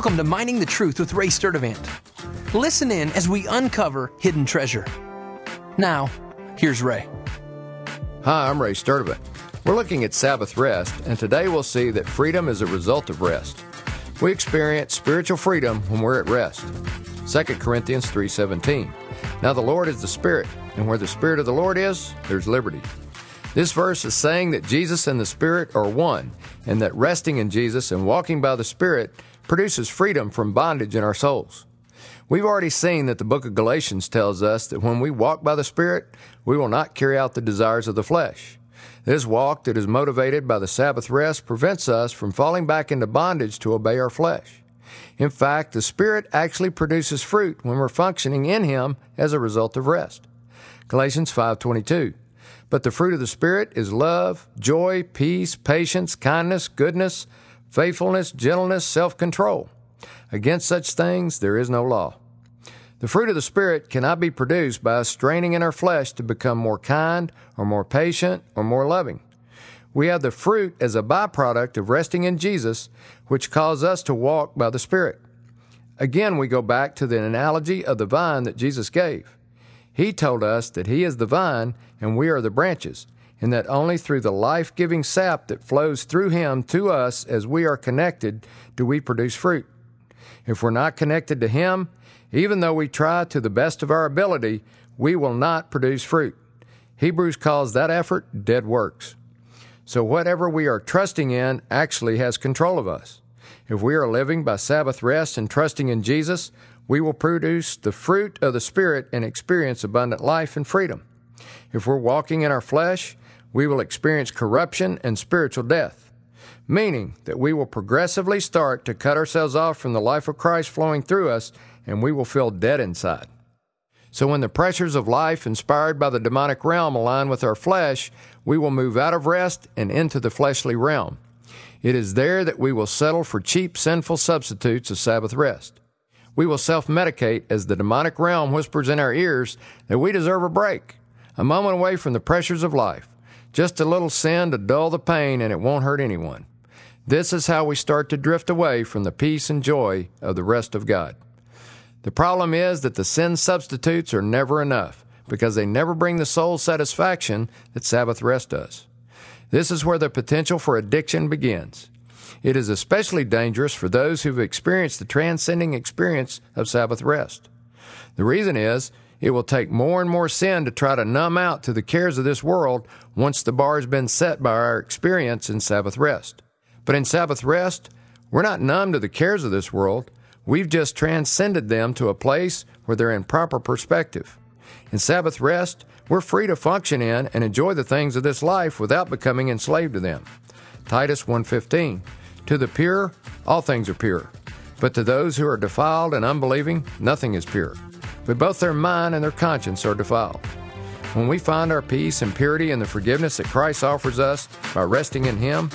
Welcome to Mining the Truth with Ray Sturdivant. Listen in as we uncover hidden treasure. Now, here's Ray. Hi, I'm Ray Sturdivant. We're looking at Sabbath rest, and today we'll see that freedom is a result of rest. We experience spiritual freedom when we're at rest. 2 Corinthians 3:17. Now the Lord is the Spirit, and where the Spirit of the Lord is, there's liberty. This verse is saying that Jesus and the Spirit are one, and that resting in Jesus and walking by the Spirit produces freedom from bondage in our souls. We've already seen that the book of Galatians tells us that when we walk by the Spirit, we will not carry out the desires of the flesh. This walk that is motivated by the Sabbath rest prevents us from falling back into bondage to obey our flesh. In fact, the Spirit actually produces fruit when we're functioning in Him as a result of rest. Galatians 5:22. But the fruit of the Spirit is love, joy, peace, patience, kindness, goodness, faithfulness, gentleness, self control. Against such things there is no law. The fruit of the Spirit cannot be produced by us straining in our flesh to become more kind or more patient or more loving. We have the fruit as a byproduct of resting in Jesus, which causes us to walk by the Spirit. Again, we go back to the analogy of the vine that Jesus gave. He told us that He is the vine and we are the branches, and that only through the life giving sap that flows through Him to us as we are connected do we produce fruit. If we're not connected to Him, even though we try to the best of our ability, we will not produce fruit. Hebrews calls that effort dead works. So whatever we are trusting in actually has control of us. If we are living by Sabbath rest and trusting in Jesus, we will produce the fruit of the Spirit and experience abundant life and freedom. If we're walking in our flesh, we will experience corruption and spiritual death, meaning that we will progressively start to cut ourselves off from the life of Christ flowing through us and we will feel dead inside. So, when the pressures of life inspired by the demonic realm align with our flesh, we will move out of rest and into the fleshly realm. It is there that we will settle for cheap, sinful substitutes of Sabbath rest. We will self medicate as the demonic realm whispers in our ears that we deserve a break, a moment away from the pressures of life, just a little sin to dull the pain and it won't hurt anyone. This is how we start to drift away from the peace and joy of the rest of God. The problem is that the sin substitutes are never enough because they never bring the soul satisfaction that Sabbath rest does. This is where the potential for addiction begins. It is especially dangerous for those who've experienced the transcending experience of Sabbath rest. The reason is it will take more and more sin to try to numb out to the cares of this world once the bar has been set by our experience in Sabbath rest. But in Sabbath rest, we're not numb to the cares of this world. We've just transcended them to a place where they're in proper perspective. In Sabbath rest, we're free to function in and enjoy the things of this life without becoming enslaved to them. Titus 1:15 To the pure all things are pure, but to those who are defiled and unbelieving nothing is pure. But both their mind and their conscience are defiled. When we find our peace and purity in the forgiveness that Christ offers us by resting in him,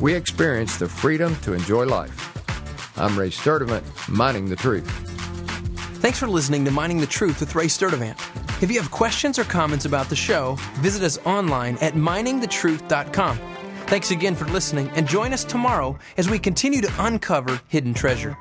we experience the freedom to enjoy life. I'm Ray Sturdivant, Mining the Truth. Thanks for listening to Mining the Truth with Ray Sturdivant. If you have questions or comments about the show, visit us online at miningthetruth.com. Thanks again for listening and join us tomorrow as we continue to uncover hidden treasure.